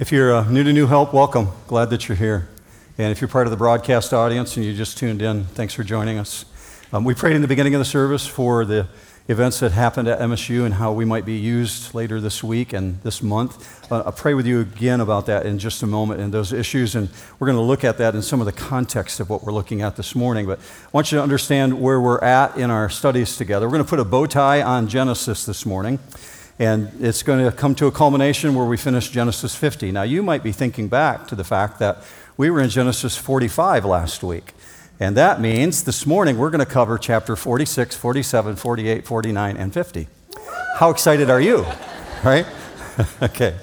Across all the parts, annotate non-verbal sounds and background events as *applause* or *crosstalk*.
If you're uh, new to New Hope, welcome. Glad that you're here. And if you're part of the broadcast audience and you just tuned in, thanks for joining us. Um, we prayed in the beginning of the service for the events that happened at MSU and how we might be used later this week and this month. Uh, I'll pray with you again about that in just a moment and those issues. And we're going to look at that in some of the context of what we're looking at this morning. But I want you to understand where we're at in our studies together. We're going to put a bow tie on Genesis this morning. And it's going to come to a culmination where we finish Genesis 50. Now, you might be thinking back to the fact that we were in Genesis 45 last week. And that means this morning we're going to cover chapter 46, 47, 48, 49, and 50. How excited are you? *laughs* Right? *laughs* okay.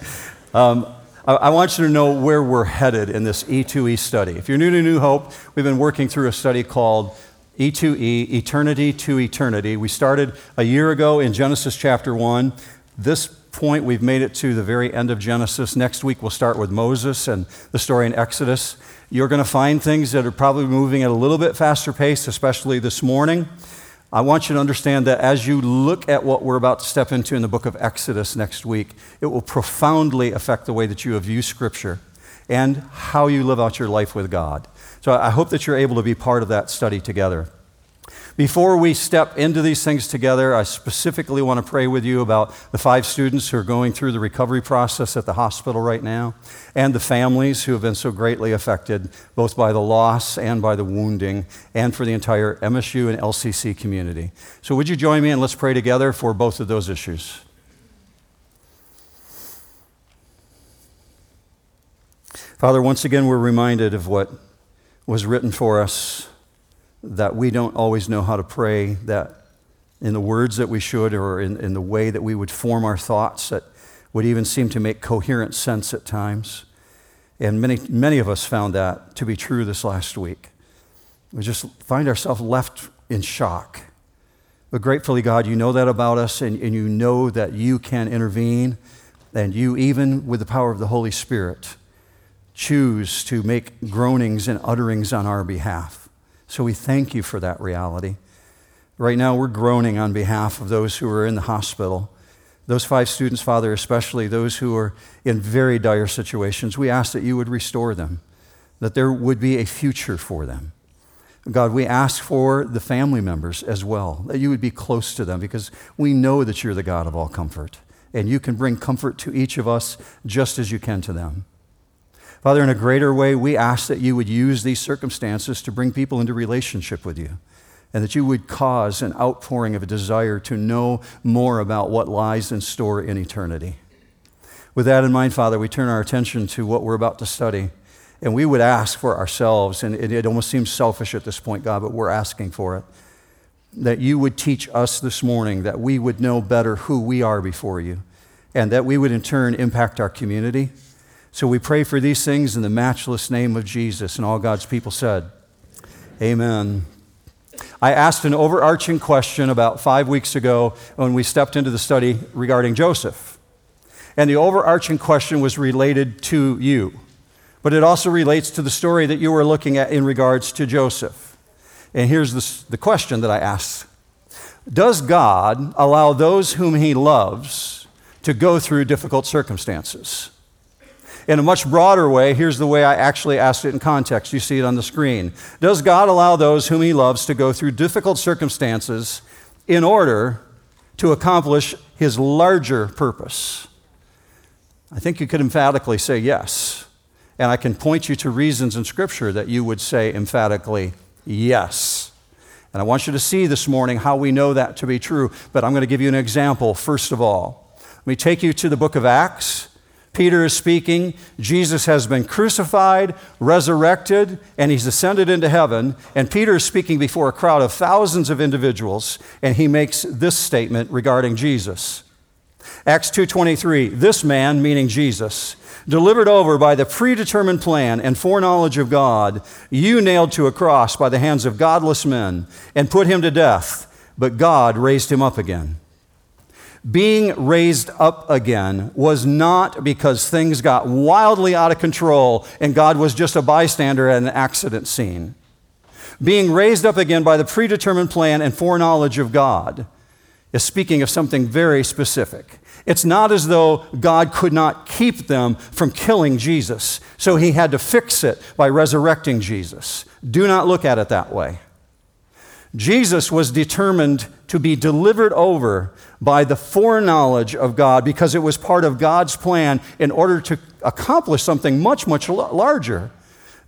Um, I, want you to know where we're headed in this E2E study. If you're new to New Hope, we've been working through a study called E2E, Eternity to Eternity. We started a year ago in Genesis chapter 1 this point, we've made it to the very end of Genesis. Next week, we'll start with Moses and the story in Exodus. You're going to find things that are probably moving at a little bit faster pace, especially this morning. I want you to understand that as you look at what we're about to step into in the book of Exodus next week, it will profoundly affect the way that you have view Scripture and how you live out your life with God. So I hope that you're able to be part of that study together. Before we step into these things together, I specifically want to pray with you about the five students who are going through the recovery process at the hospital right now, and the families who have been so greatly affected both by the loss and by the wounding, and for the entire MSU and LCC community. So, would you join me and let's pray together for both of those issues? Father, once again, we're reminded of what was written for us that we don't always know how to pray, that in the words that we should, or in, in the way that we would form our thoughts that would even seem to make coherent sense at times. And many, many of us found that to be true this last week. We just find ourselves left in shock. But gratefully, God, you know that about us, and, and you know that you can intervene, and you, even with the power of the Holy Spirit, choose to make groanings and utterings on our behalf. So we thank you for that reality. Right now, we're groaning on behalf of those who are in the hospital. Those five students, Father, especially those who are in very dire situations, we ask that you would restore them, that there would be a future for them. God, we ask for the family members as well, that you would be close to them because we know that you're the God of all comfort and you can bring comfort to each of us just as you can to them. Father, in a greater way, we ask that you would use these circumstances to bring people into relationship with you and that you would cause an outpouring of a desire to know more about what lies in store in eternity. With that in mind, Father, we turn our attention to what we're about to study. And we would ask for ourselves, and it, it almost seems selfish at this point, God, but we're asking for it, that you would teach us this morning, that we would know better who we are before you, and that we would in turn impact our community so we pray for these things in the matchless name of Jesus. And all God's people said, Amen. I asked an overarching question about five weeks ago when we stepped into the study regarding Joseph. And the overarching question was related to you, but it also relates to the story that you were looking at in regards to Joseph. And here's the, the question that I asked Does God allow those whom he loves to go through difficult circumstances? In a much broader way, here's the way I actually asked it in context. You see it on the screen. Does God allow those whom He loves to go through difficult circumstances in order to accomplish His larger purpose? I think you could emphatically say yes. And I can point you to reasons in Scripture that you would say emphatically yes. And I want you to see this morning how we know that to be true. But I'm going to give you an example, first of all. Let me take you to the book of Acts. Peter is speaking. Jesus has been crucified, resurrected, and he's ascended into heaven. And Peter is speaking before a crowd of thousands of individuals, and he makes this statement regarding Jesus. Acts 2:23 This man meaning Jesus delivered over by the predetermined plan and foreknowledge of God you nailed to a cross by the hands of godless men and put him to death but God raised him up again being raised up again was not because things got wildly out of control and God was just a bystander at an accident scene. Being raised up again by the predetermined plan and foreknowledge of God is speaking of something very specific. It's not as though God could not keep them from killing Jesus, so he had to fix it by resurrecting Jesus. Do not look at it that way. Jesus was determined to be delivered over by the foreknowledge of God because it was part of God's plan in order to accomplish something much, much larger.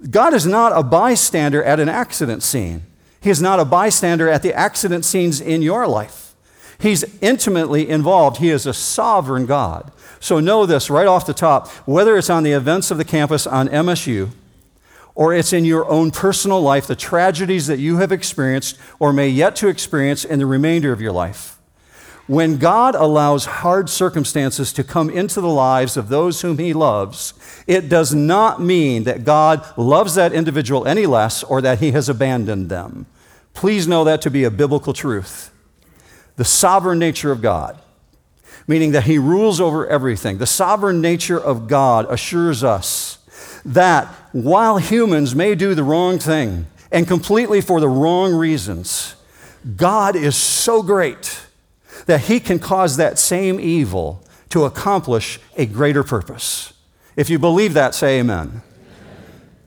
God is not a bystander at an accident scene. He is not a bystander at the accident scenes in your life. He's intimately involved. He is a sovereign God. So know this right off the top whether it's on the events of the campus on MSU, or it's in your own personal life, the tragedies that you have experienced or may yet to experience in the remainder of your life. When God allows hard circumstances to come into the lives of those whom He loves, it does not mean that God loves that individual any less or that He has abandoned them. Please know that to be a biblical truth. The sovereign nature of God, meaning that He rules over everything, the sovereign nature of God assures us that while humans may do the wrong thing and completely for the wrong reasons, God is so great that he can cause that same evil to accomplish a greater purpose. If you believe that, say amen.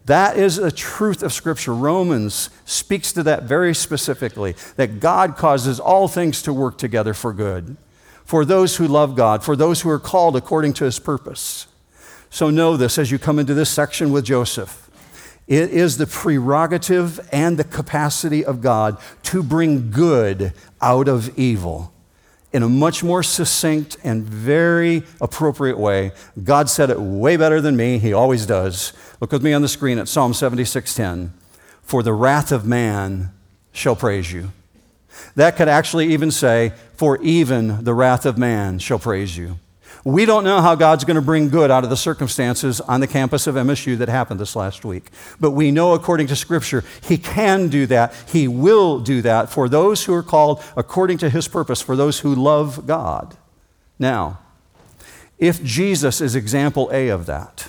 That is a truth of Scripture. Romans speaks to that very specifically that God causes all things to work together for good, for those who love God, for those who are called according to his purpose. So know this as you come into this section with Joseph. It is the prerogative and the capacity of God to bring good out of evil. In a much more succinct and very appropriate way. God said it way better than me. He always does. Look with me on the screen at Psalm 76:10. For the wrath of man shall praise you. That could actually even say, For even the wrath of man shall praise you. We don't know how God's going to bring good out of the circumstances on the campus of MSU that happened this last week. But we know, according to Scripture, He can do that. He will do that for those who are called according to His purpose, for those who love God. Now, if Jesus is example A of that,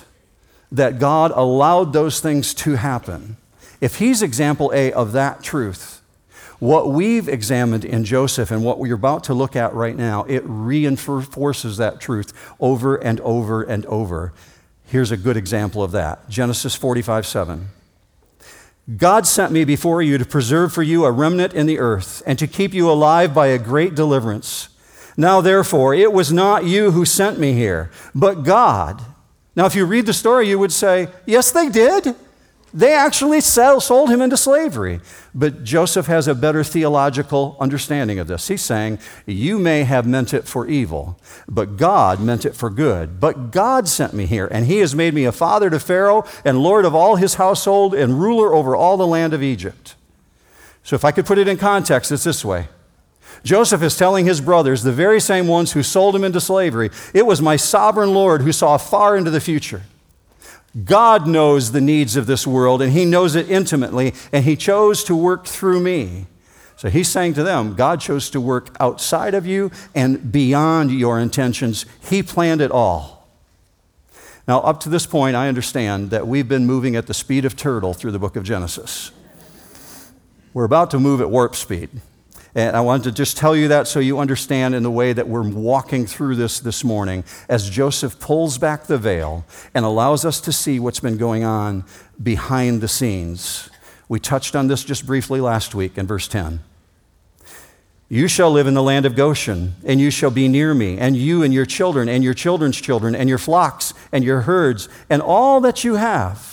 that God allowed those things to happen, if He's example A of that truth, what we've examined in Joseph and what we're about to look at right now, it reinforces that truth over and over and over. Here's a good example of that Genesis 45 7. God sent me before you to preserve for you a remnant in the earth and to keep you alive by a great deliverance. Now, therefore, it was not you who sent me here, but God. Now, if you read the story, you would say, Yes, they did. They actually sold him into slavery. But Joseph has a better theological understanding of this. He's saying, You may have meant it for evil, but God meant it for good. But God sent me here, and He has made me a father to Pharaoh and Lord of all his household and ruler over all the land of Egypt. So, if I could put it in context, it's this way Joseph is telling his brothers, the very same ones who sold him into slavery, it was my sovereign Lord who saw far into the future. God knows the needs of this world, and He knows it intimately, and He chose to work through me. So He's saying to them, God chose to work outside of you and beyond your intentions. He planned it all. Now, up to this point, I understand that we've been moving at the speed of turtle through the book of Genesis. We're about to move at warp speed. And I wanted to just tell you that so you understand in the way that we're walking through this this morning as Joseph pulls back the veil and allows us to see what's been going on behind the scenes. We touched on this just briefly last week in verse 10. You shall live in the land of Goshen, and you shall be near me, and you and your children, and your children's children, and your flocks, and your herds, and all that you have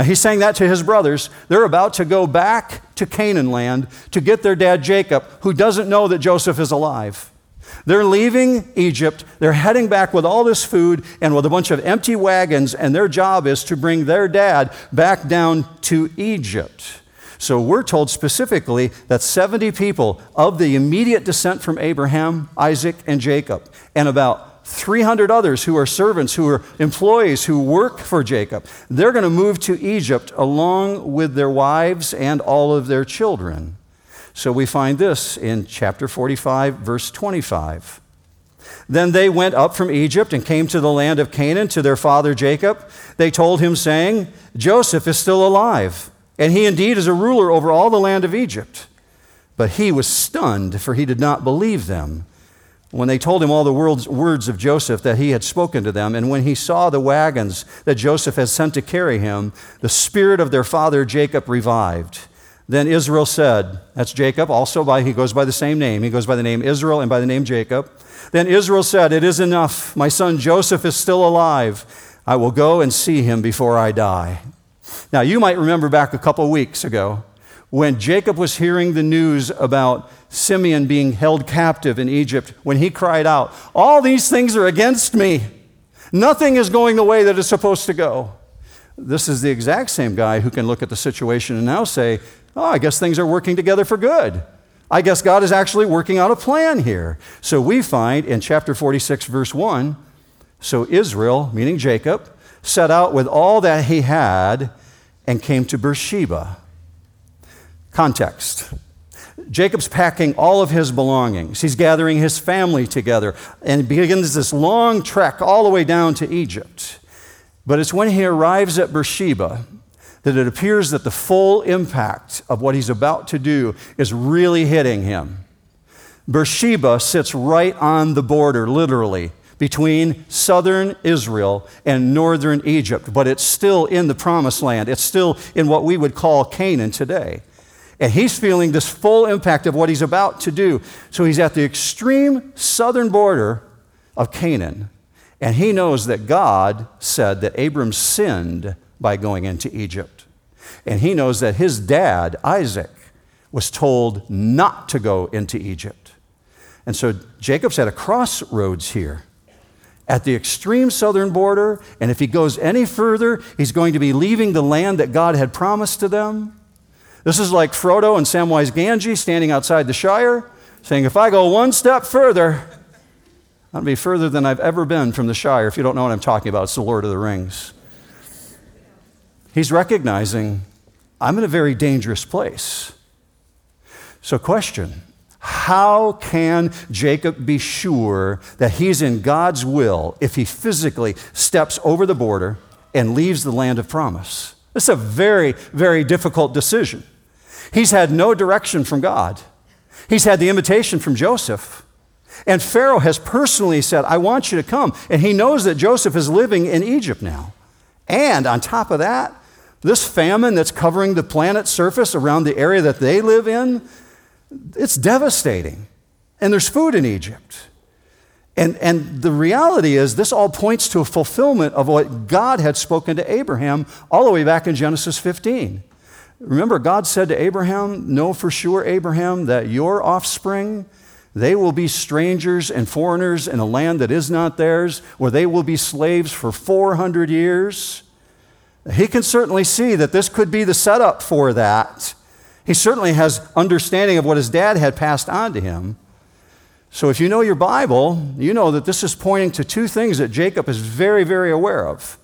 now, he's saying that to his brothers. They're about to go back to Canaan land to get their dad Jacob, who doesn't know that Joseph is alive. They're leaving Egypt. They're heading back with all this food and with a bunch of empty wagons, and their job is to bring their dad back down to Egypt. So we're told specifically that 70 people of the immediate descent from Abraham, Isaac, and Jacob, and about 300 others who are servants, who are employees, who work for Jacob. They're going to move to Egypt along with their wives and all of their children. So we find this in chapter 45, verse 25. Then they went up from Egypt and came to the land of Canaan to their father Jacob. They told him, saying, Joseph is still alive, and he indeed is a ruler over all the land of Egypt. But he was stunned, for he did not believe them. When they told him all the words of Joseph that he had spoken to them, and when he saw the wagons that Joseph had sent to carry him, the spirit of their father Jacob revived. Then Israel said, That's Jacob, also by, he goes by the same name. He goes by the name Israel and by the name Jacob. Then Israel said, It is enough. My son Joseph is still alive. I will go and see him before I die. Now, you might remember back a couple weeks ago when Jacob was hearing the news about Simeon being held captive in Egypt, when he cried out, All these things are against me. Nothing is going the way that it's supposed to go. This is the exact same guy who can look at the situation and now say, Oh, I guess things are working together for good. I guess God is actually working out a plan here. So we find in chapter 46, verse 1 so Israel, meaning Jacob, set out with all that he had and came to Beersheba. Context Jacob's packing all of his belongings. He's gathering his family together and begins this long trek all the way down to Egypt. But it's when he arrives at Beersheba that it appears that the full impact of what he's about to do is really hitting him. Beersheba sits right on the border, literally, between southern Israel and northern Egypt, but it's still in the promised land. It's still in what we would call Canaan today. And he's feeling this full impact of what he's about to do. So he's at the extreme southern border of Canaan. And he knows that God said that Abram sinned by going into Egypt. And he knows that his dad, Isaac, was told not to go into Egypt. And so Jacob's at a crossroads here at the extreme southern border. And if he goes any further, he's going to be leaving the land that God had promised to them. This is like Frodo and Samwise Gamgee standing outside the Shire, saying, If I go one step further, I'll be further than I've ever been from the Shire. If you don't know what I'm talking about, it's the Lord of the Rings. He's recognizing, I'm in a very dangerous place. So, question how can Jacob be sure that he's in God's will if he physically steps over the border and leaves the land of promise? It's a very, very difficult decision. He's had no direction from God. He's had the invitation from Joseph. And Pharaoh has personally said, I want you to come. And he knows that Joseph is living in Egypt now. And on top of that, this famine that's covering the planet's surface around the area that they live in, it's devastating. And there's food in Egypt. And, and the reality is, this all points to a fulfillment of what God had spoken to Abraham all the way back in Genesis 15. Remember, God said to Abraham, Know for sure, Abraham, that your offspring, they will be strangers and foreigners in a land that is not theirs, where they will be slaves for 400 years. He can certainly see that this could be the setup for that. He certainly has understanding of what his dad had passed on to him. So if you know your Bible, you know that this is pointing to two things that Jacob is very, very aware of.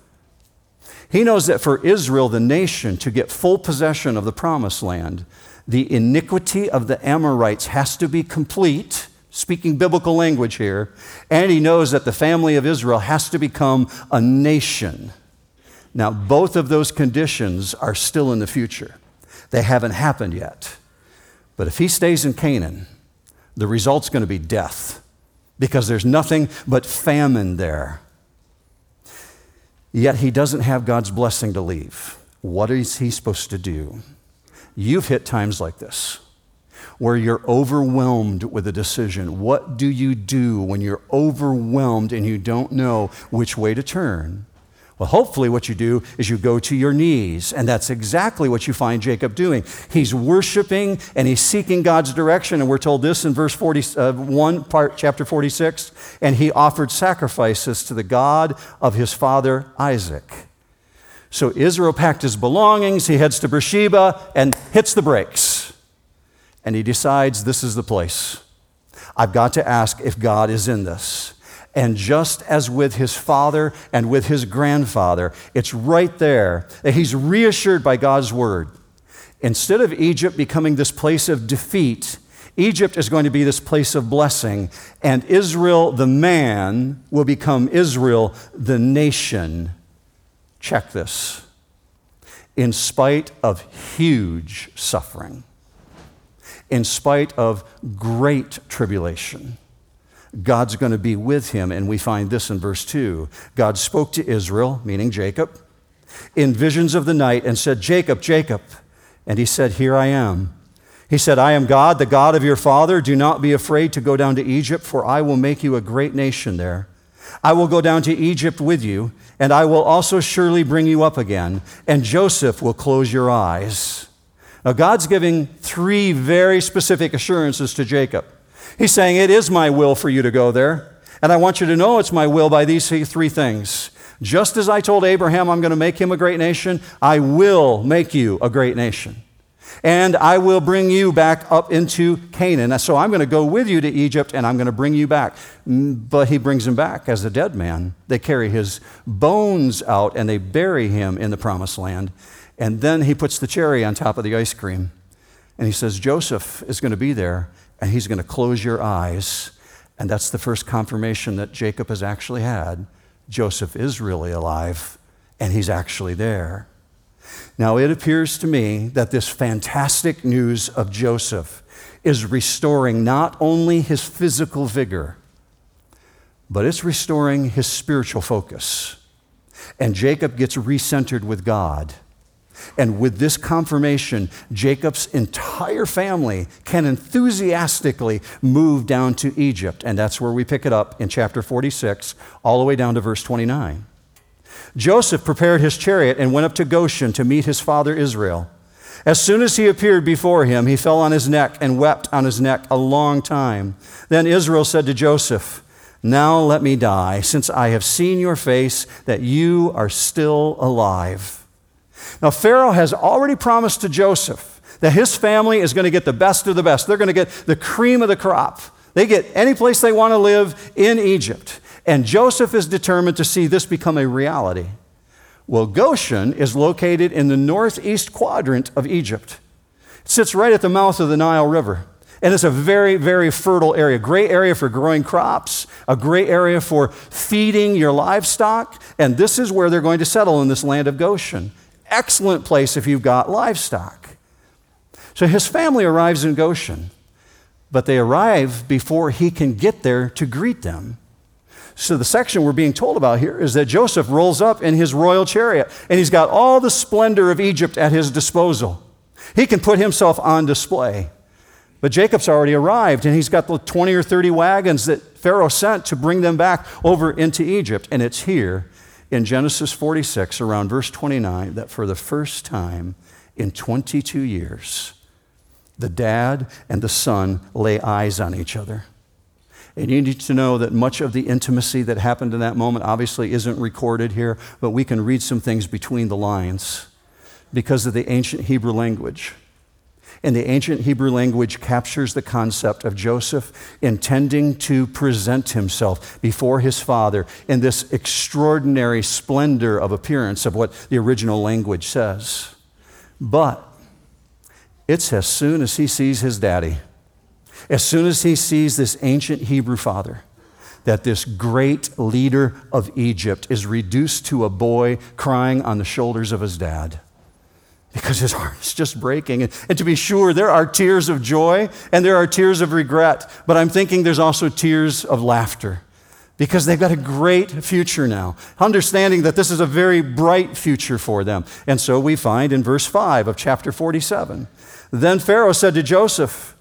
He knows that for Israel, the nation, to get full possession of the promised land, the iniquity of the Amorites has to be complete, speaking biblical language here, and he knows that the family of Israel has to become a nation. Now, both of those conditions are still in the future. They haven't happened yet. But if he stays in Canaan, the result's going to be death because there's nothing but famine there. Yet he doesn't have God's blessing to leave. What is he supposed to do? You've hit times like this where you're overwhelmed with a decision. What do you do when you're overwhelmed and you don't know which way to turn? Well, hopefully, what you do is you go to your knees, and that's exactly what you find Jacob doing. He's worshiping and he's seeking God's direction, and we're told this in verse 41, uh, chapter 46. And he offered sacrifices to the God of his father Isaac. So Israel packed his belongings, he heads to Beersheba and hits the brakes. And he decides this is the place. I've got to ask if God is in this. And just as with his father and with his grandfather, it's right there that he's reassured by God's word. Instead of Egypt becoming this place of defeat, Egypt is going to be this place of blessing, and Israel, the man, will become Israel, the nation. Check this. In spite of huge suffering, in spite of great tribulation, God's going to be with him. And we find this in verse 2. God spoke to Israel, meaning Jacob, in visions of the night and said, Jacob, Jacob. And he said, Here I am. He said, I am God, the God of your father. Do not be afraid to go down to Egypt, for I will make you a great nation there. I will go down to Egypt with you, and I will also surely bring you up again, and Joseph will close your eyes. Now, God's giving three very specific assurances to Jacob. He's saying, It is my will for you to go there, and I want you to know it's my will by these three things. Just as I told Abraham I'm going to make him a great nation, I will make you a great nation and I will bring you back up into Canaan. So I'm going to go with you to Egypt and I'm going to bring you back. Mm, but he brings him back as a dead man. They carry his bones out and they bury him in the promised land. And then he puts the cherry on top of the ice cream. And he says, Joseph is going to be there and he's going to close your eyes. And that's the first confirmation that Jacob has actually had. Joseph is really alive and he's actually there. Now, it appears to me that this fantastic news of Joseph is restoring not only his physical vigor, but it's restoring his spiritual focus. And Jacob gets recentered with God. And with this confirmation, Jacob's entire family can enthusiastically move down to Egypt. And that's where we pick it up in chapter 46, all the way down to verse 29. Joseph prepared his chariot and went up to Goshen to meet his father Israel. As soon as he appeared before him, he fell on his neck and wept on his neck a long time. Then Israel said to Joseph, Now let me die, since I have seen your face, that you are still alive. Now, Pharaoh has already promised to Joseph that his family is going to get the best of the best. They're going to get the cream of the crop. They get any place they want to live in Egypt. And Joseph is determined to see this become a reality. Well, Goshen is located in the northeast quadrant of Egypt. It sits right at the mouth of the Nile River. And it's a very, very fertile area. Great area for growing crops, a great area for feeding your livestock. And this is where they're going to settle in this land of Goshen. Excellent place if you've got livestock. So his family arrives in Goshen, but they arrive before he can get there to greet them. So, the section we're being told about here is that Joseph rolls up in his royal chariot, and he's got all the splendor of Egypt at his disposal. He can put himself on display. But Jacob's already arrived, and he's got the 20 or 30 wagons that Pharaoh sent to bring them back over into Egypt. And it's here in Genesis 46, around verse 29, that for the first time in 22 years, the dad and the son lay eyes on each other. And you need to know that much of the intimacy that happened in that moment obviously isn't recorded here, but we can read some things between the lines because of the ancient Hebrew language. And the ancient Hebrew language captures the concept of Joseph intending to present himself before his father in this extraordinary splendor of appearance of what the original language says. But it's as soon as he sees his daddy as soon as he sees this ancient Hebrew father, that this great leader of Egypt is reduced to a boy crying on the shoulders of his dad because his heart is just breaking. And, and, to be sure, there are tears of joy and there are tears of regret, but I'm thinking there's also tears of laughter because they've got a great future now, understanding that this is a very bright future for them. And so we find in verse 5 of chapter 47 Then Pharaoh said to Joseph,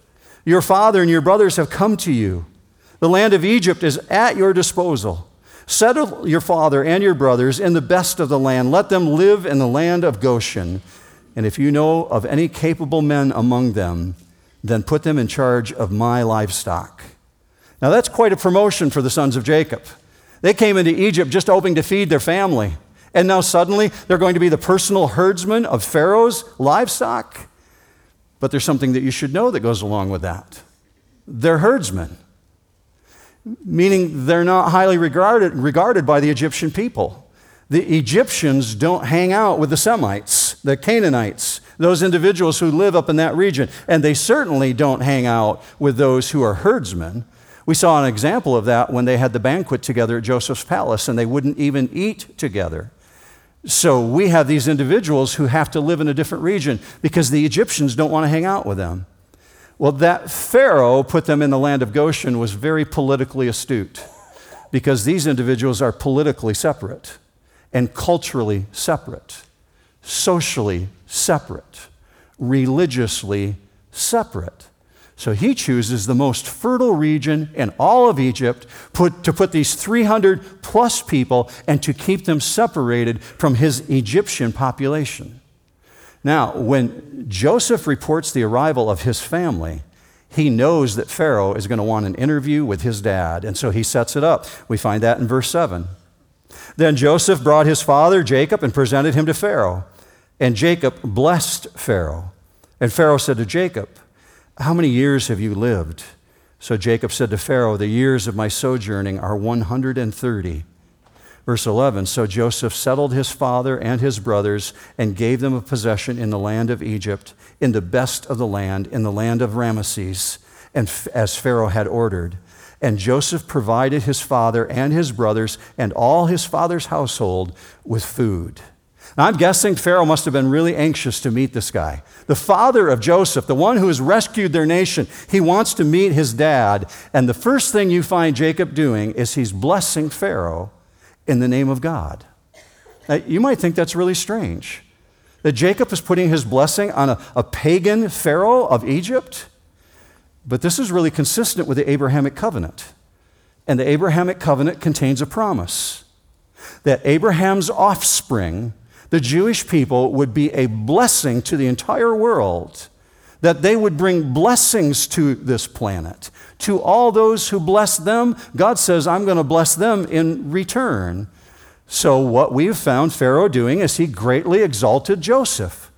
your father and your brothers have come to you. The land of Egypt is at your disposal. Settle your father and your brothers in the best of the land. Let them live in the land of Goshen. And if you know of any capable men among them, then put them in charge of my livestock. Now, that's quite a promotion for the sons of Jacob. They came into Egypt just hoping to feed their family. And now suddenly they're going to be the personal herdsmen of Pharaoh's livestock. But there's something that you should know that goes along with that. They're herdsmen, meaning they're not highly regarded, regarded by the Egyptian people. The Egyptians don't hang out with the Semites, the Canaanites, those individuals who live up in that region. And they certainly don't hang out with those who are herdsmen. We saw an example of that when they had the banquet together at Joseph's palace and they wouldn't even eat together. So we have these individuals who have to live in a different region because the Egyptians don't want to hang out with them. Well, that Pharaoh put them in the land of Goshen was very politically astute because these individuals are politically separate and culturally separate, socially separate, religiously separate. So he chooses the most fertile region in all of Egypt put, to put these 300 plus people and to keep them separated from his Egyptian population. Now, when Joseph reports the arrival of his family, he knows that Pharaoh is going to want an interview with his dad, and so he sets it up. We find that in verse 7. Then Joseph brought his father, Jacob, and presented him to Pharaoh. And Jacob blessed Pharaoh. And Pharaoh said to Jacob, How many years have you lived? So Jacob said to Pharaoh, The years of my sojourning are 130. Verse 11 So Joseph settled his father and his brothers and gave them a possession in the land of Egypt, in the best of the land, in the land of Ramesses, and as Pharaoh had ordered. And Joseph provided his father and his brothers and all his father's household with food. Now, I'm guessing Pharaoh must have been really anxious to meet this guy. The father of Joseph, the one who has rescued their nation, he wants to meet his dad. And the first thing you find Jacob doing is he's blessing Pharaoh in the name of God. Now, you might think that's really strange that Jacob is putting his blessing on a, a pagan Pharaoh of Egypt. But this is really consistent with the Abrahamic covenant. And the Abrahamic covenant contains a promise that Abraham's offspring, the Jewish people, would be a blessing to the entire world, that they would bring blessings to this planet, to all those who bless them, God says, I'm going to bless them in return. So, what we've found Pharaoh doing is he greatly exalted Joseph.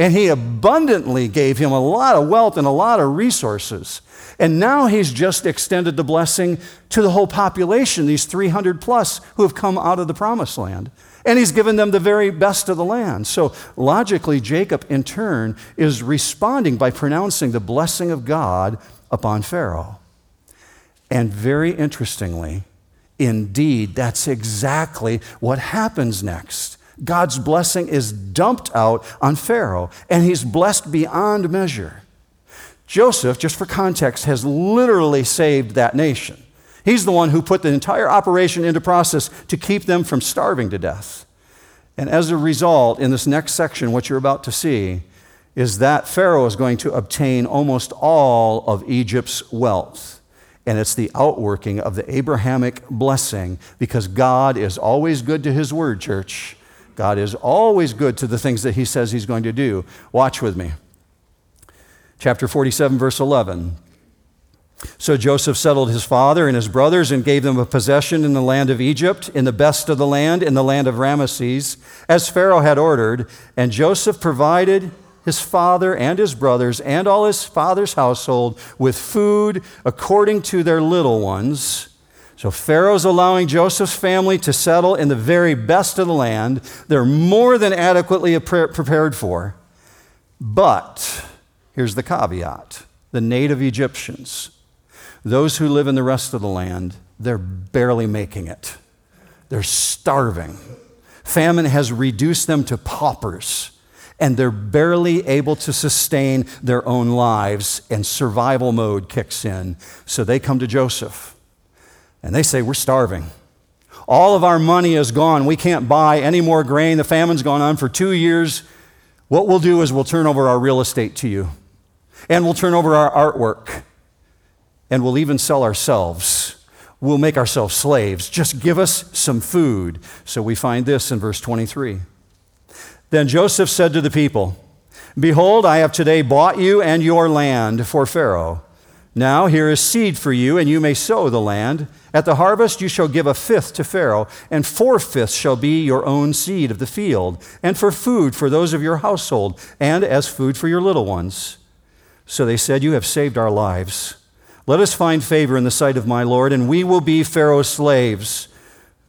And he abundantly gave him a lot of wealth and a lot of resources. And now he's just extended the blessing to the whole population, these 300 plus who have come out of the promised land. And he's given them the very best of the land. So logically, Jacob, in turn, is responding by pronouncing the blessing of God upon Pharaoh. And very interestingly, indeed, that's exactly what happens next. God's blessing is dumped out on Pharaoh, and he's blessed beyond measure. Joseph, just for context, has literally saved that nation. He's the one who put the entire operation into process to keep them from starving to death. And as a result, in this next section, what you're about to see is that Pharaoh is going to obtain almost all of Egypt's wealth and it's the outworking of the Abrahamic blessing because God is always good to his word, church. God is always good to the things that he says he's going to do. Watch with me. Chapter 47, verse 11. So Joseph settled his father and his brothers and gave them a possession in the land of Egypt, in the best of the land, in the land of Ramesses, as Pharaoh had ordered. And Joseph provided his father and his brothers and all his father's household with food according to their little ones. So Pharaoh's allowing Joseph's family to settle in the very best of the land. They're more than adequately prepared for. But here's the caveat the native Egyptians, those who live in the rest of the land, they're barely making it. They're starving. Famine has reduced them to paupers and they're barely able to sustain their own lives, and survival mode kicks in. So they come to Joseph and they say, We're starving. All of our money is gone. We can't buy any more grain. The famine's gone on for two years. What we'll do is we'll turn over our real estate to you, and we'll turn over our artwork, and we'll even sell ourselves. We'll make ourselves slaves. Just give us some food. So we find this in verse 23. Then Joseph said to the people, Behold, I have today bought you and your land for Pharaoh. Now here is seed for you, and you may sow the land. At the harvest you shall give a fifth to Pharaoh, and four fifths shall be your own seed of the field, and for food for those of your household, and as food for your little ones. So they said, You have saved our lives. Let us find favor in the sight of my Lord, and we will be Pharaoh's slaves.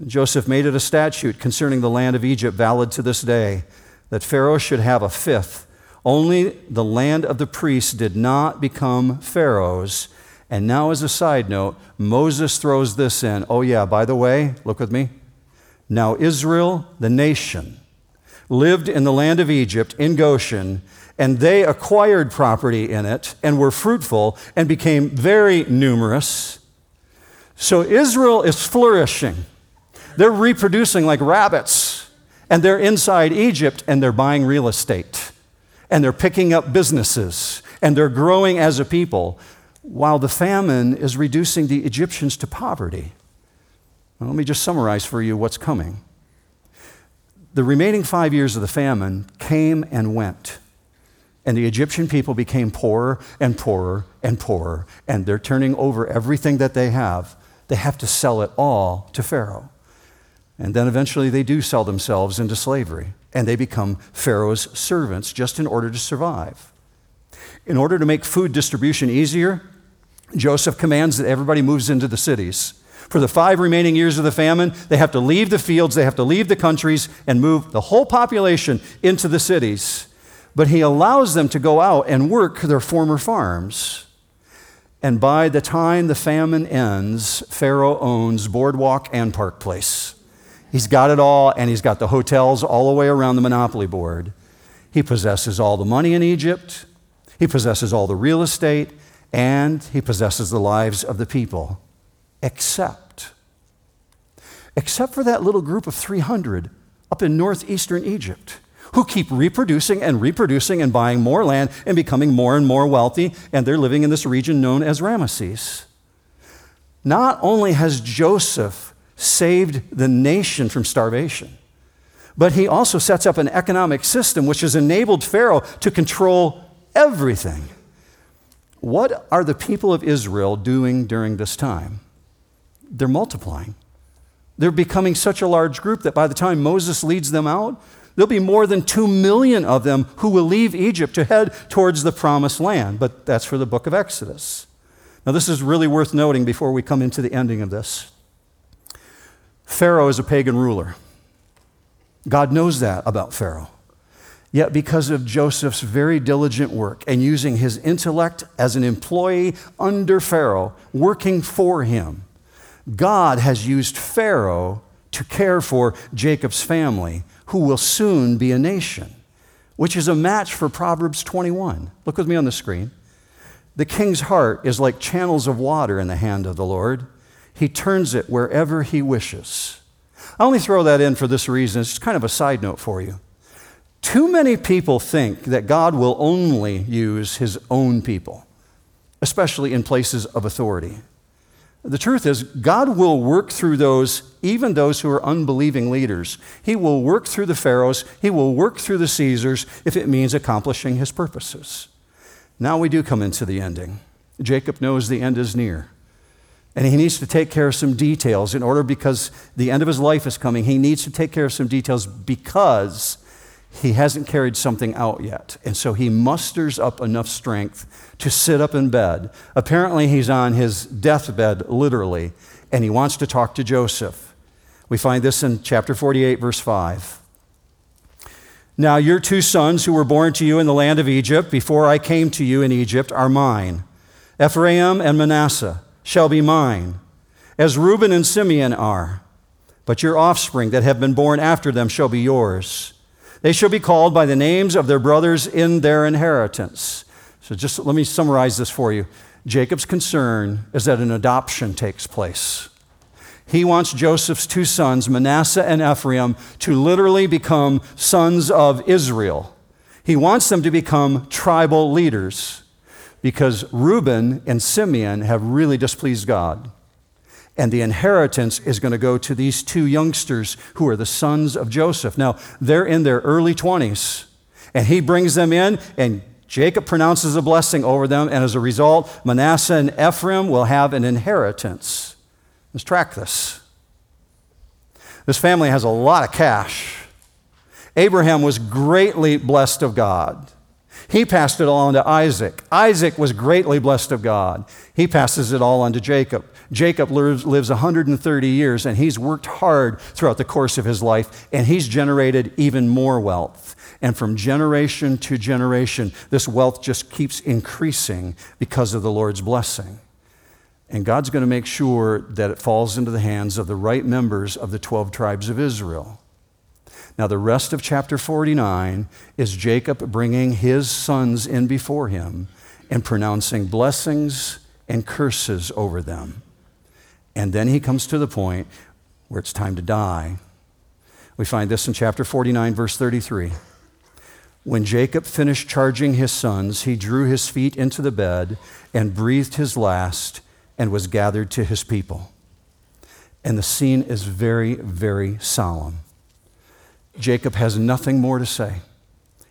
Joseph made it a statute concerning the land of Egypt, valid to this day that Pharaoh should have a fifth. Only the land of the priests did not become Pharaoh's. And now, as a side note, Moses throws this in. Oh, yeah, by the way, look with me. Now, Israel, the nation, lived in the land of Egypt in Goshen, and they acquired property in it and were fruitful and became very numerous. So Israel is flourishing. They're reproducing like rabbits, and they're inside Egypt and they're buying real estate, and they're picking up businesses, and they're growing as a people, while the famine is reducing the Egyptians to poverty. Well, let me just summarize for you what's coming. The remaining five years of the famine came and went. And the Egyptian people became poorer and poorer and poorer, and they're turning over everything that they have. They have to sell it all to Pharaoh. And then eventually they do sell themselves into slavery, and they become Pharaoh's servants just in order to survive. In order to make food distribution easier, Joseph commands that everybody moves into the cities. For the five remaining years of the famine, they have to leave the fields, they have to leave the countries, and move the whole population into the cities. But he allows them to go out and work their former farms. And by the time the famine ends, Pharaoh owns Boardwalk and Park Place. He's got it all, and he's got the hotels all the way around the monopoly board. He possesses all the money in Egypt, he possesses all the real estate, and he possesses the lives of the people, except, except for that little group of 300 up in northeastern Egypt who keep reproducing and reproducing and buying more land and becoming more and more wealthy, and they're living in this region known as Ramesses. Not only has Joseph saved the nation from starvation, but he also sets up an economic system which has enabled Pharaoh to control everything. What are the people of Israel doing during this time? They're multiplying. They're becoming such a large group that by the time Moses leads them out, there'll be more than two million of them who will leave Egypt to head towards the promised land. But that's for the book of Exodus. Now, this is really worth noting before we come into the ending of this. Pharaoh is a pagan ruler. God knows that about Pharaoh. Yet, because of Joseph's very diligent work and using his intellect as an employee under Pharaoh, working for him, God has used Pharaoh to care for Jacob's family, who will soon be a nation, which is a match for Proverbs 21. Look with me on the screen. The king's heart is like channels of water in the hand of the Lord, he turns it wherever he wishes. I only throw that in for this reason. It's kind of a side note for you. Too many people think that God will only use his own people, especially in places of authority. The truth is, God will work through those, even those who are unbelieving leaders. He will work through the Pharaohs, He will work through the Caesars if it means accomplishing His purposes. Now we do come into the ending. Jacob knows the end is near. And he needs to take care of some details in order because the end of his life is coming. He needs to take care of some details because he hasn't carried something out yet. And so he musters up enough strength to sit up in bed. Apparently, he's on his deathbed, literally, and he wants to talk to Joseph. We find this in chapter 48, verse 5. Now, your two sons who were born to you in the land of Egypt before I came to you in Egypt are mine. Ephraim and Manasseh shall be mine, as Reuben and Simeon are. But your offspring that have been born after them shall be yours. They shall be called by the names of their brothers in their inheritance. So just let me summarize this for you. Jacob's concern is that an adoption takes place. He wants Joseph's two sons, Manasseh and Ephraim, to literally become sons of Israel. He wants them to become tribal leaders because Reuben and Simeon have really displeased God and the inheritance is going to go to these two youngsters who are the sons of Joseph. Now, they're in their early 20s, and he brings them in, and Jacob pronounces a blessing over them, and as a result, Manasseh and Ephraim will have an inheritance. Let's track this. This family has a lot of cash. Abraham was greatly blessed of God. He passed it all on to Isaac. Isaac was greatly blessed of God. He passes it all on to Jacob. Jacob lives, lives 130 years, and he's worked hard throughout the course of his life, and he's generated even more wealth. And from generation to generation, this wealth just keeps increasing because of the Lord's blessing. And God's going to make sure that it falls into the hands of the right members of the 12 tribes of Israel. Now, the rest of chapter 49 is Jacob bringing his sons in before him and pronouncing blessings and curses over them. And then he comes to the point where it's time to die. We find this in chapter 49, verse 33. When Jacob finished charging his sons, he drew his feet into the bed and breathed his last and was gathered to his people. And the scene is very, very solemn. Jacob has nothing more to say.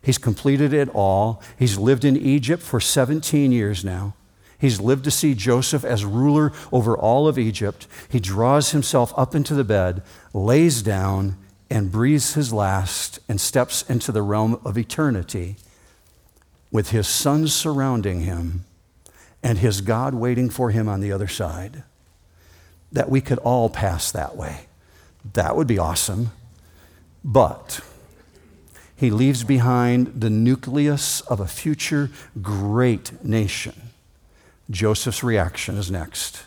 He's completed it all. He's lived in Egypt for 17 years now. He's lived to see Joseph as ruler over all of Egypt. He draws himself up into the bed, lays down, and breathes his last and steps into the realm of eternity with his sons surrounding him and his God waiting for him on the other side. That we could all pass that way. That would be awesome. But he leaves behind the nucleus of a future great nation. Joseph's reaction is next.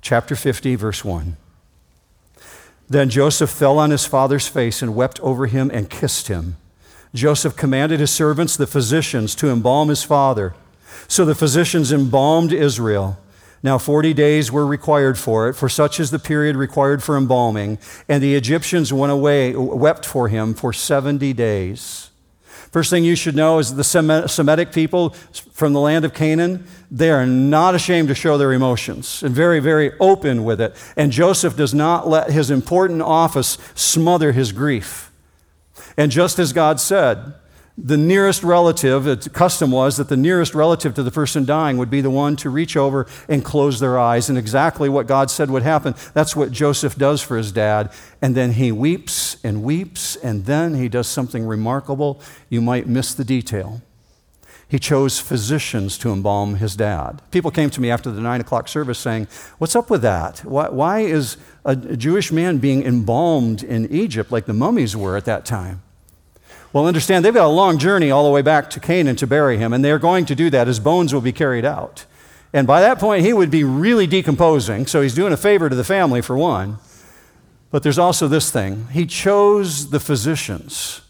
Chapter 50, verse 1. Then Joseph fell on his father's face and wept over him and kissed him. Joseph commanded his servants, the physicians, to embalm his father. So the physicians embalmed Israel. Now, 40 days were required for it, for such is the period required for embalming. And the Egyptians went away, wept for him for 70 days. First thing you should know is the Semitic people from the land of Canaan, they are not ashamed to show their emotions and very, very open with it. And Joseph does not let his important office smother his grief. And just as God said, the nearest relative, the custom was that the nearest relative to the person dying would be the one to reach over and close their eyes. And exactly what God said would happen, that's what Joseph does for his dad. And then he weeps and weeps, and then he does something remarkable. You might miss the detail. He chose physicians to embalm his dad. People came to me after the nine o'clock service saying, What's up with that? Why, why is a Jewish man being embalmed in Egypt like the mummies were at that time? Well, understand, they've got a long journey all the way back to Canaan to bury him, and they're going to do that. His bones will be carried out. And by that point, he would be really decomposing, so he's doing a favor to the family, for one. But there's also this thing he chose the physicians.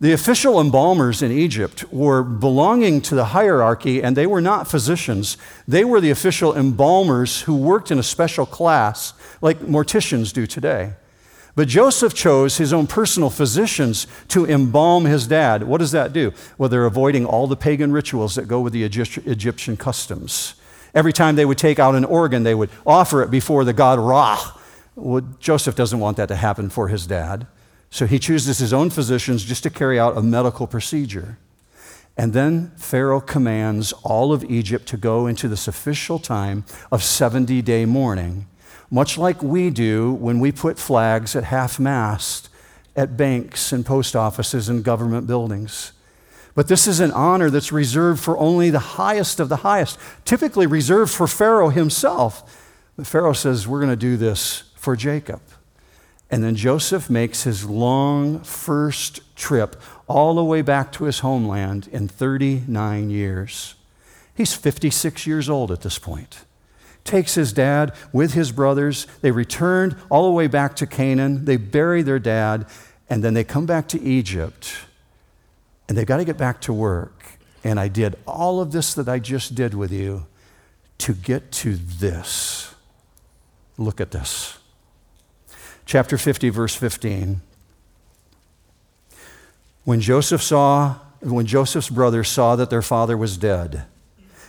The official embalmers in Egypt were belonging to the hierarchy, and they were not physicians. They were the official embalmers who worked in a special class, like morticians do today. But Joseph chose his own personal physicians to embalm his dad. What does that do? Well, they're avoiding all the pagan rituals that go with the Egyptian customs. Every time they would take out an organ, they would offer it before the god Ra. Well, Joseph doesn't want that to happen for his dad. So he chooses his own physicians just to carry out a medical procedure. And then Pharaoh commands all of Egypt to go into this official time of 70 day mourning much like we do when we put flags at half mast at banks and post offices and government buildings. But this is an honor that's reserved for only the highest of the highest, typically reserved for Pharaoh himself. But Pharaoh says, We're going to do this for Jacob. And then Joseph makes his long first trip all the way back to his homeland in 39 years. He's 56 years old at this point takes his dad with his brothers. They returned all the way back to Canaan. They bury their dad, and then they come back to Egypt, and they've got to get back to work. And I did all of this that I just did with you to get to this. Look at this. Chapter 50, verse 15. When Joseph saw, when Joseph's brothers saw that their father was dead,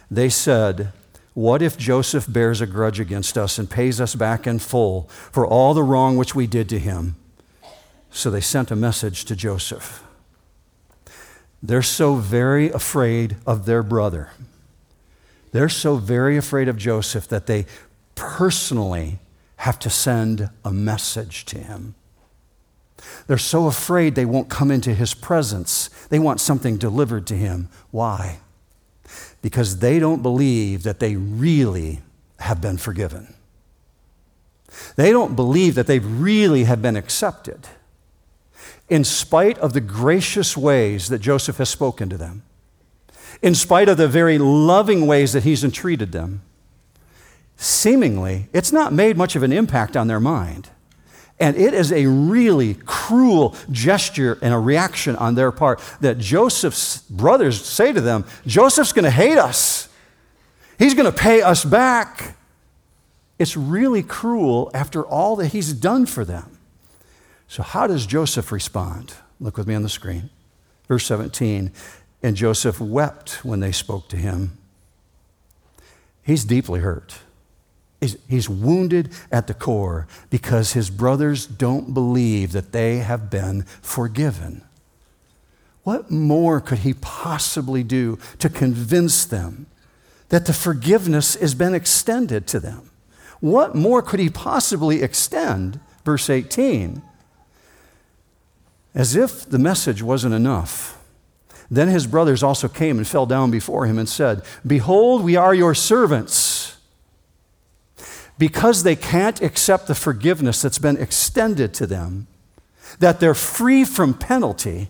they said, what if Joseph bears a grudge against us and pays us back in full for all the wrong which we did to him? So they sent a message to Joseph. They're so very afraid of their brother. They're so very afraid of Joseph that they personally have to send a message to him. They're so afraid they won't come into his presence. They want something delivered to him. Why? Because they don't believe that they really have been forgiven. They don't believe that they really have been accepted, in spite of the gracious ways that Joseph has spoken to them, in spite of the very loving ways that he's entreated them. Seemingly, it's not made much of an impact on their mind. And it is a really cruel gesture and a reaction on their part that Joseph's brothers say to them Joseph's going to hate us, he's going to pay us back. It's really cruel after all that he's done for them. So, how does Joseph respond? Look with me on the screen. Verse 17 And Joseph wept when they spoke to him. He's deeply hurt. He's, wounded at the core because his brothers don't believe that they have been forgiven. What more could he possibly do to convince them that the forgiveness has been extended to them? What more could he possibly extend? Verse 18. As if the message wasn't enough. Then his brothers also came and fell down before him and said, Behold, we are your servants because they can't accept the forgiveness that's been extended to them, that they're free from penalty,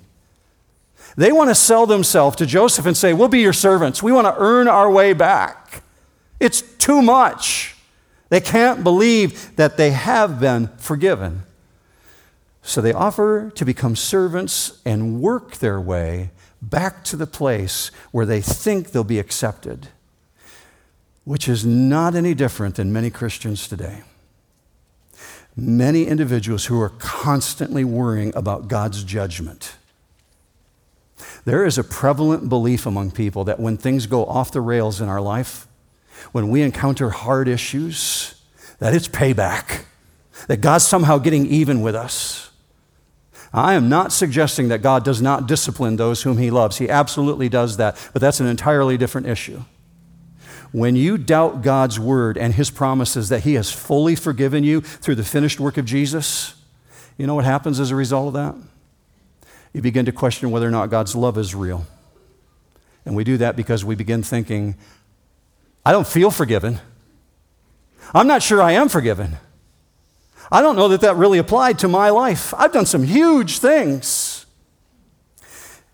they want to sell themselves to Joseph and say, We'll be your servants. We want to earn our way back. It's too much. They can't believe that they have been forgiven. So they offer to become servants and work their way back to the place where they think they'll be accepted which is not any different than many Christians today. Many individuals who are constantly worrying about God's judgment. There is a prevalent belief among people that when things go off the rails in our life, when we encounter hard issues, that it's payback, that God's somehow getting even with us. I am not suggesting that God does not discipline those whom He loves. He absolutely does that, but that's an entirely different issue. When you doubt God's word and his promises that he has fully forgiven you through the finished work of Jesus, you know what happens as a result of that? You begin to question whether or not God's love is real. And we do that because we begin thinking, I don't feel forgiven. I'm not sure I am forgiven. I don't know that that really applied to my life. I've done some huge things.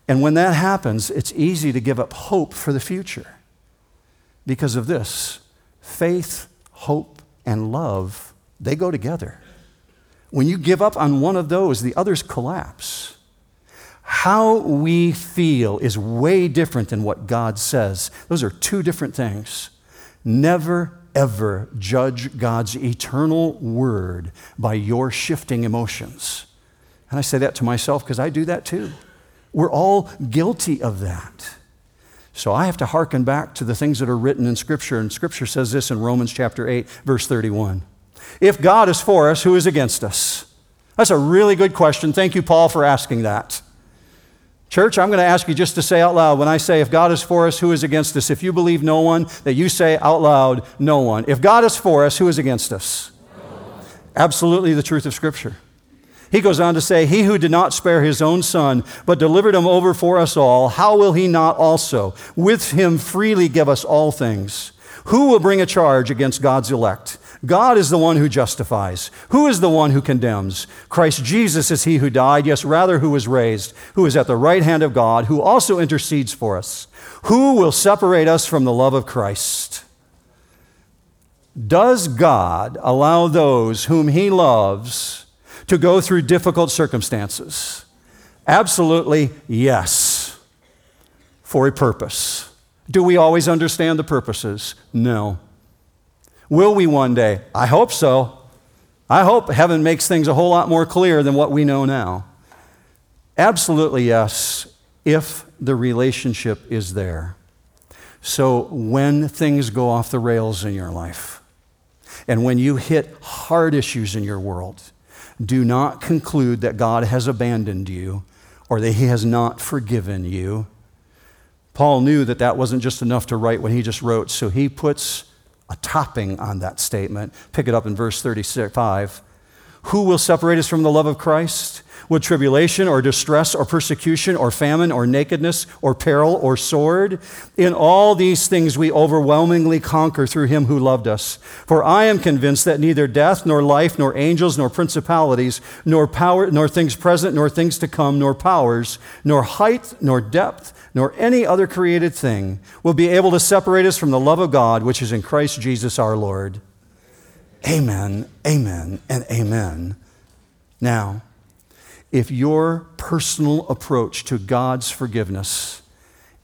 And when that happens, it's easy to give up hope for the future because of this faith, hope, and love, they go together. When you give up on one of those, the others collapse. How we feel is way different than what God says. Those are two different things. Never, ever judge God's eternal word by your shifting emotions. And I say that to myself because I do that too. We're all guilty of that. So I have to hearken back to the things that are written in Scripture. And Scripture says this in Romans chapter 8, verse 31. If God is for us, who is against us? That's a really good question. Thank you, Paul, for asking that. Church, I'm going to ask you just to say out loud when I say, if God is for us, who is against us? If you believe no one, that you say out loud, no one. If God is for us, who is against us? Absolutely the truth of Scripture. He goes on to say, He who did not spare his own son, but delivered him over for us all, how will he not also with him freely give us all things? Who will bring a charge against God's elect? God is the one who justifies. Who is the one who condemns? Christ Jesus is he who died, yes, rather, who was raised, who is at the right hand of God, who also intercedes for us. Who will separate us from the love of Christ? Does God allow those whom he loves to go through difficult circumstances? Absolutely yes, for a purpose. Do we always understand the purposes? No. Will we one day? I hope so. I hope heaven makes things a whole lot more clear than what we know now. Absolutely yes, if the relationship is there. So when things go off the rails in your life, and when you hit hard issues in your world, do not conclude that God has abandoned you or that he has not forgiven you. Paul knew that that wasn't just enough to write when he just wrote, so he puts a topping on that statement. Pick it up in verse 35. Who will separate us from the love of Christ? Would tribulation or distress or persecution or famine or nakedness or peril or sword? In all these things we overwhelmingly conquer through him who loved us. For I am convinced that neither death nor life nor angels nor principalities nor power nor things present nor things to come nor powers nor height nor depth nor any other created thing will be able to separate us from the love of God which is in Christ Jesus our Lord. Amen, amen, and amen. Now, if your personal approach to God's forgiveness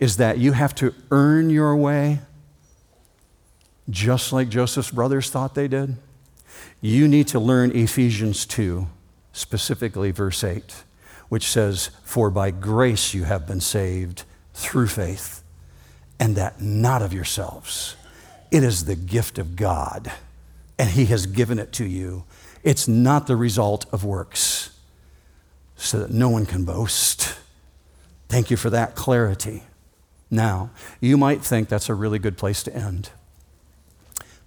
is that you have to earn your way, just like Joseph's brothers thought they did, you need to learn Ephesians 2, specifically verse 8, which says, For by grace you have been saved through faith, and that not of yourselves. It is the gift of God, and He has given it to you. It's not the result of works, so that no one can boast. Thank you for that clarity. Now, you might think that's a really good place to end,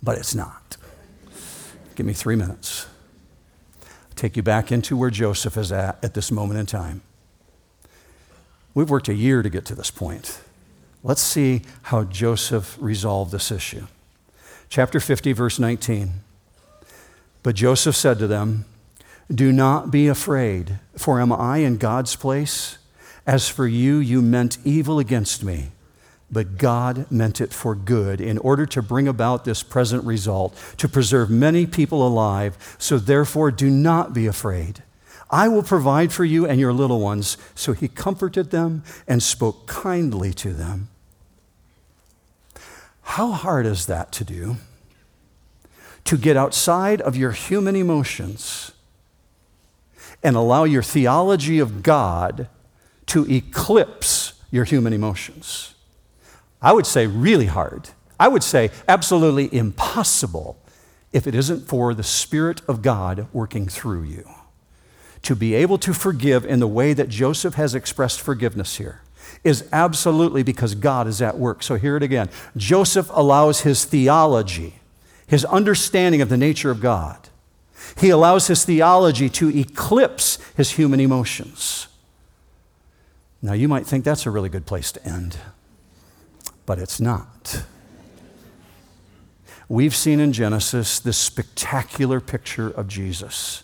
but it's not. Give me three minutes. I'll take you back into where Joseph is at at this moment in time. We've worked a year to get to this point. Let's see how Joseph resolved this issue. Chapter 50, verse 19. But Joseph said to them, Do not be afraid, for am I in God's place? As for you, you meant evil against me, but God meant it for good in order to bring about this present result, to preserve many people alive. So therefore, do not be afraid. I will provide for you and your little ones. So he comforted them and spoke kindly to them. How hard is that to do? To get outside of your human emotions and allow your theology of God to eclipse your human emotions. I would say really hard. I would say absolutely impossible if it isn't for the Spirit of God working through you. To be able to forgive in the way that Joseph has expressed forgiveness here is absolutely because God is at work. So, hear it again. Joseph allows his theology, his understanding of the nature of God, he allows his theology to eclipse his human emotions. Now, you might think that's a really good place to end, but it's not. We've seen in Genesis this spectacular picture of Jesus.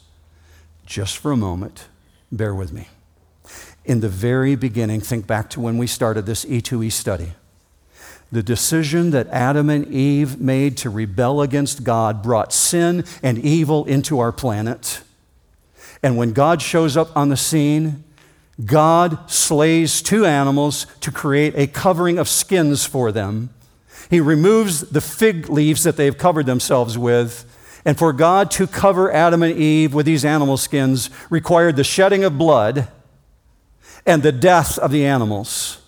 Just for a moment, bear with me. In the very beginning, think back to when we started this E2E study. The decision that Adam and Eve made to rebel against God brought sin and evil into our planet. And when God shows up on the scene, God slays two animals to create a covering of skins for them. He removes the fig leaves that they've covered themselves with. And for God to cover Adam and Eve with these animal skins required the shedding of blood and the death of the animals.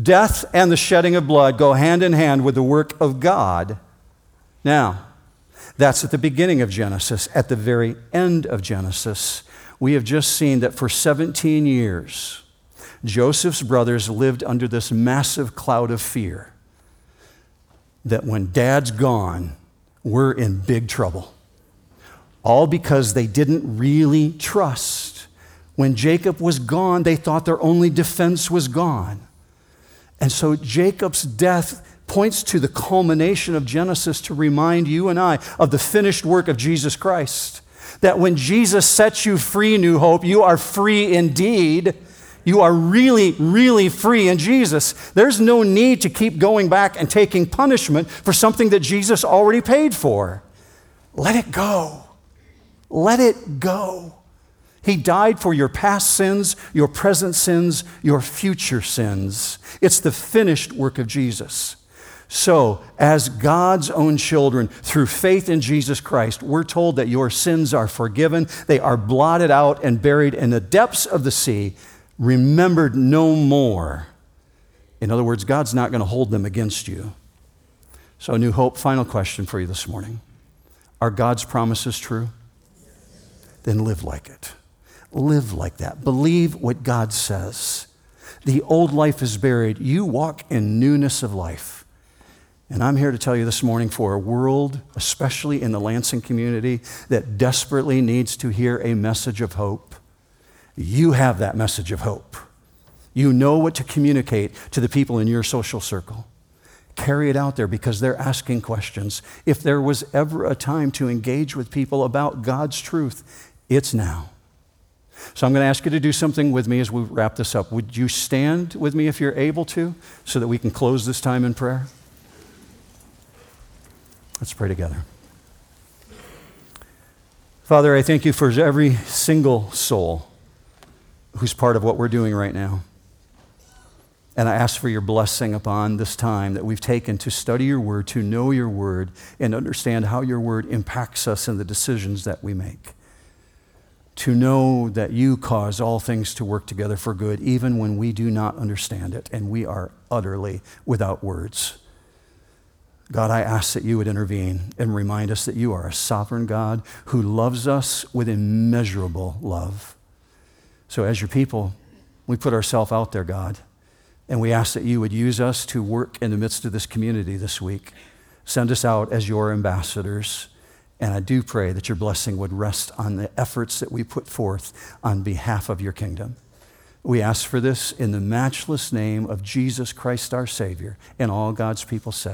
Death and the shedding of blood go hand in hand with the work of God. Now, that's at the beginning of Genesis. At the very end of Genesis, we have just seen that for 17 years, Joseph's brothers lived under this massive cloud of fear that when dad's gone, we're in big trouble. All because they didn't really trust. When Jacob was gone, they thought their only defense was gone. And so Jacob's death points to the culmination of Genesis to remind you and I of the finished work of Jesus Christ that when Jesus sets you free, New Hope, you are free indeed. You are really, really free in Jesus. There's no need to keep going back and taking punishment for something that Jesus already paid for. Let it go. Let it go. He died for your past sins, your present sins, your future sins. It's the finished work of Jesus. So, as God's own children, through faith in Jesus Christ, we're told that your sins are forgiven. They are blotted out and buried in the depths of the sea, remembered no more. In other words, God's not going to hold them against you. So, New Hope, final question for you this morning Are God's promises true? Then live like it. Live like that. Believe what God says. The old life is buried. You walk in newness of life. And I'm here to tell you this morning for a world, especially in the Lansing community, that desperately needs to hear a message of hope. You have that message of hope. You know what to communicate to the people in your social circle. Carry it out there because they're asking questions. If there was ever a time to engage with people about God's truth, it's now. So I'm going to ask you to do something with me as we wrap this up. Would you stand with me if you're able to so that we can close this time in prayer? Let's pray together. Father, I thank you for every single soul who's part of what we're doing right now. And I ask for your blessing upon this time that we've taken to study your word, to know your word, and understand how your word impacts us in the decisions that we make. To know that you cause all things to work together for good, even when we do not understand it and we are utterly without words. God, I ask that you would intervene and remind us that you are a sovereign God who loves us with immeasurable love. So, as your people, we put ourselves out there, God, and we ask that you would use us to work in the midst of this community this week. Send us out as your ambassadors. And I do pray that your blessing would rest on the efforts that we put forth on behalf of your kingdom. We ask for this in the matchless name of Jesus Christ, our Savior, and all God's people said.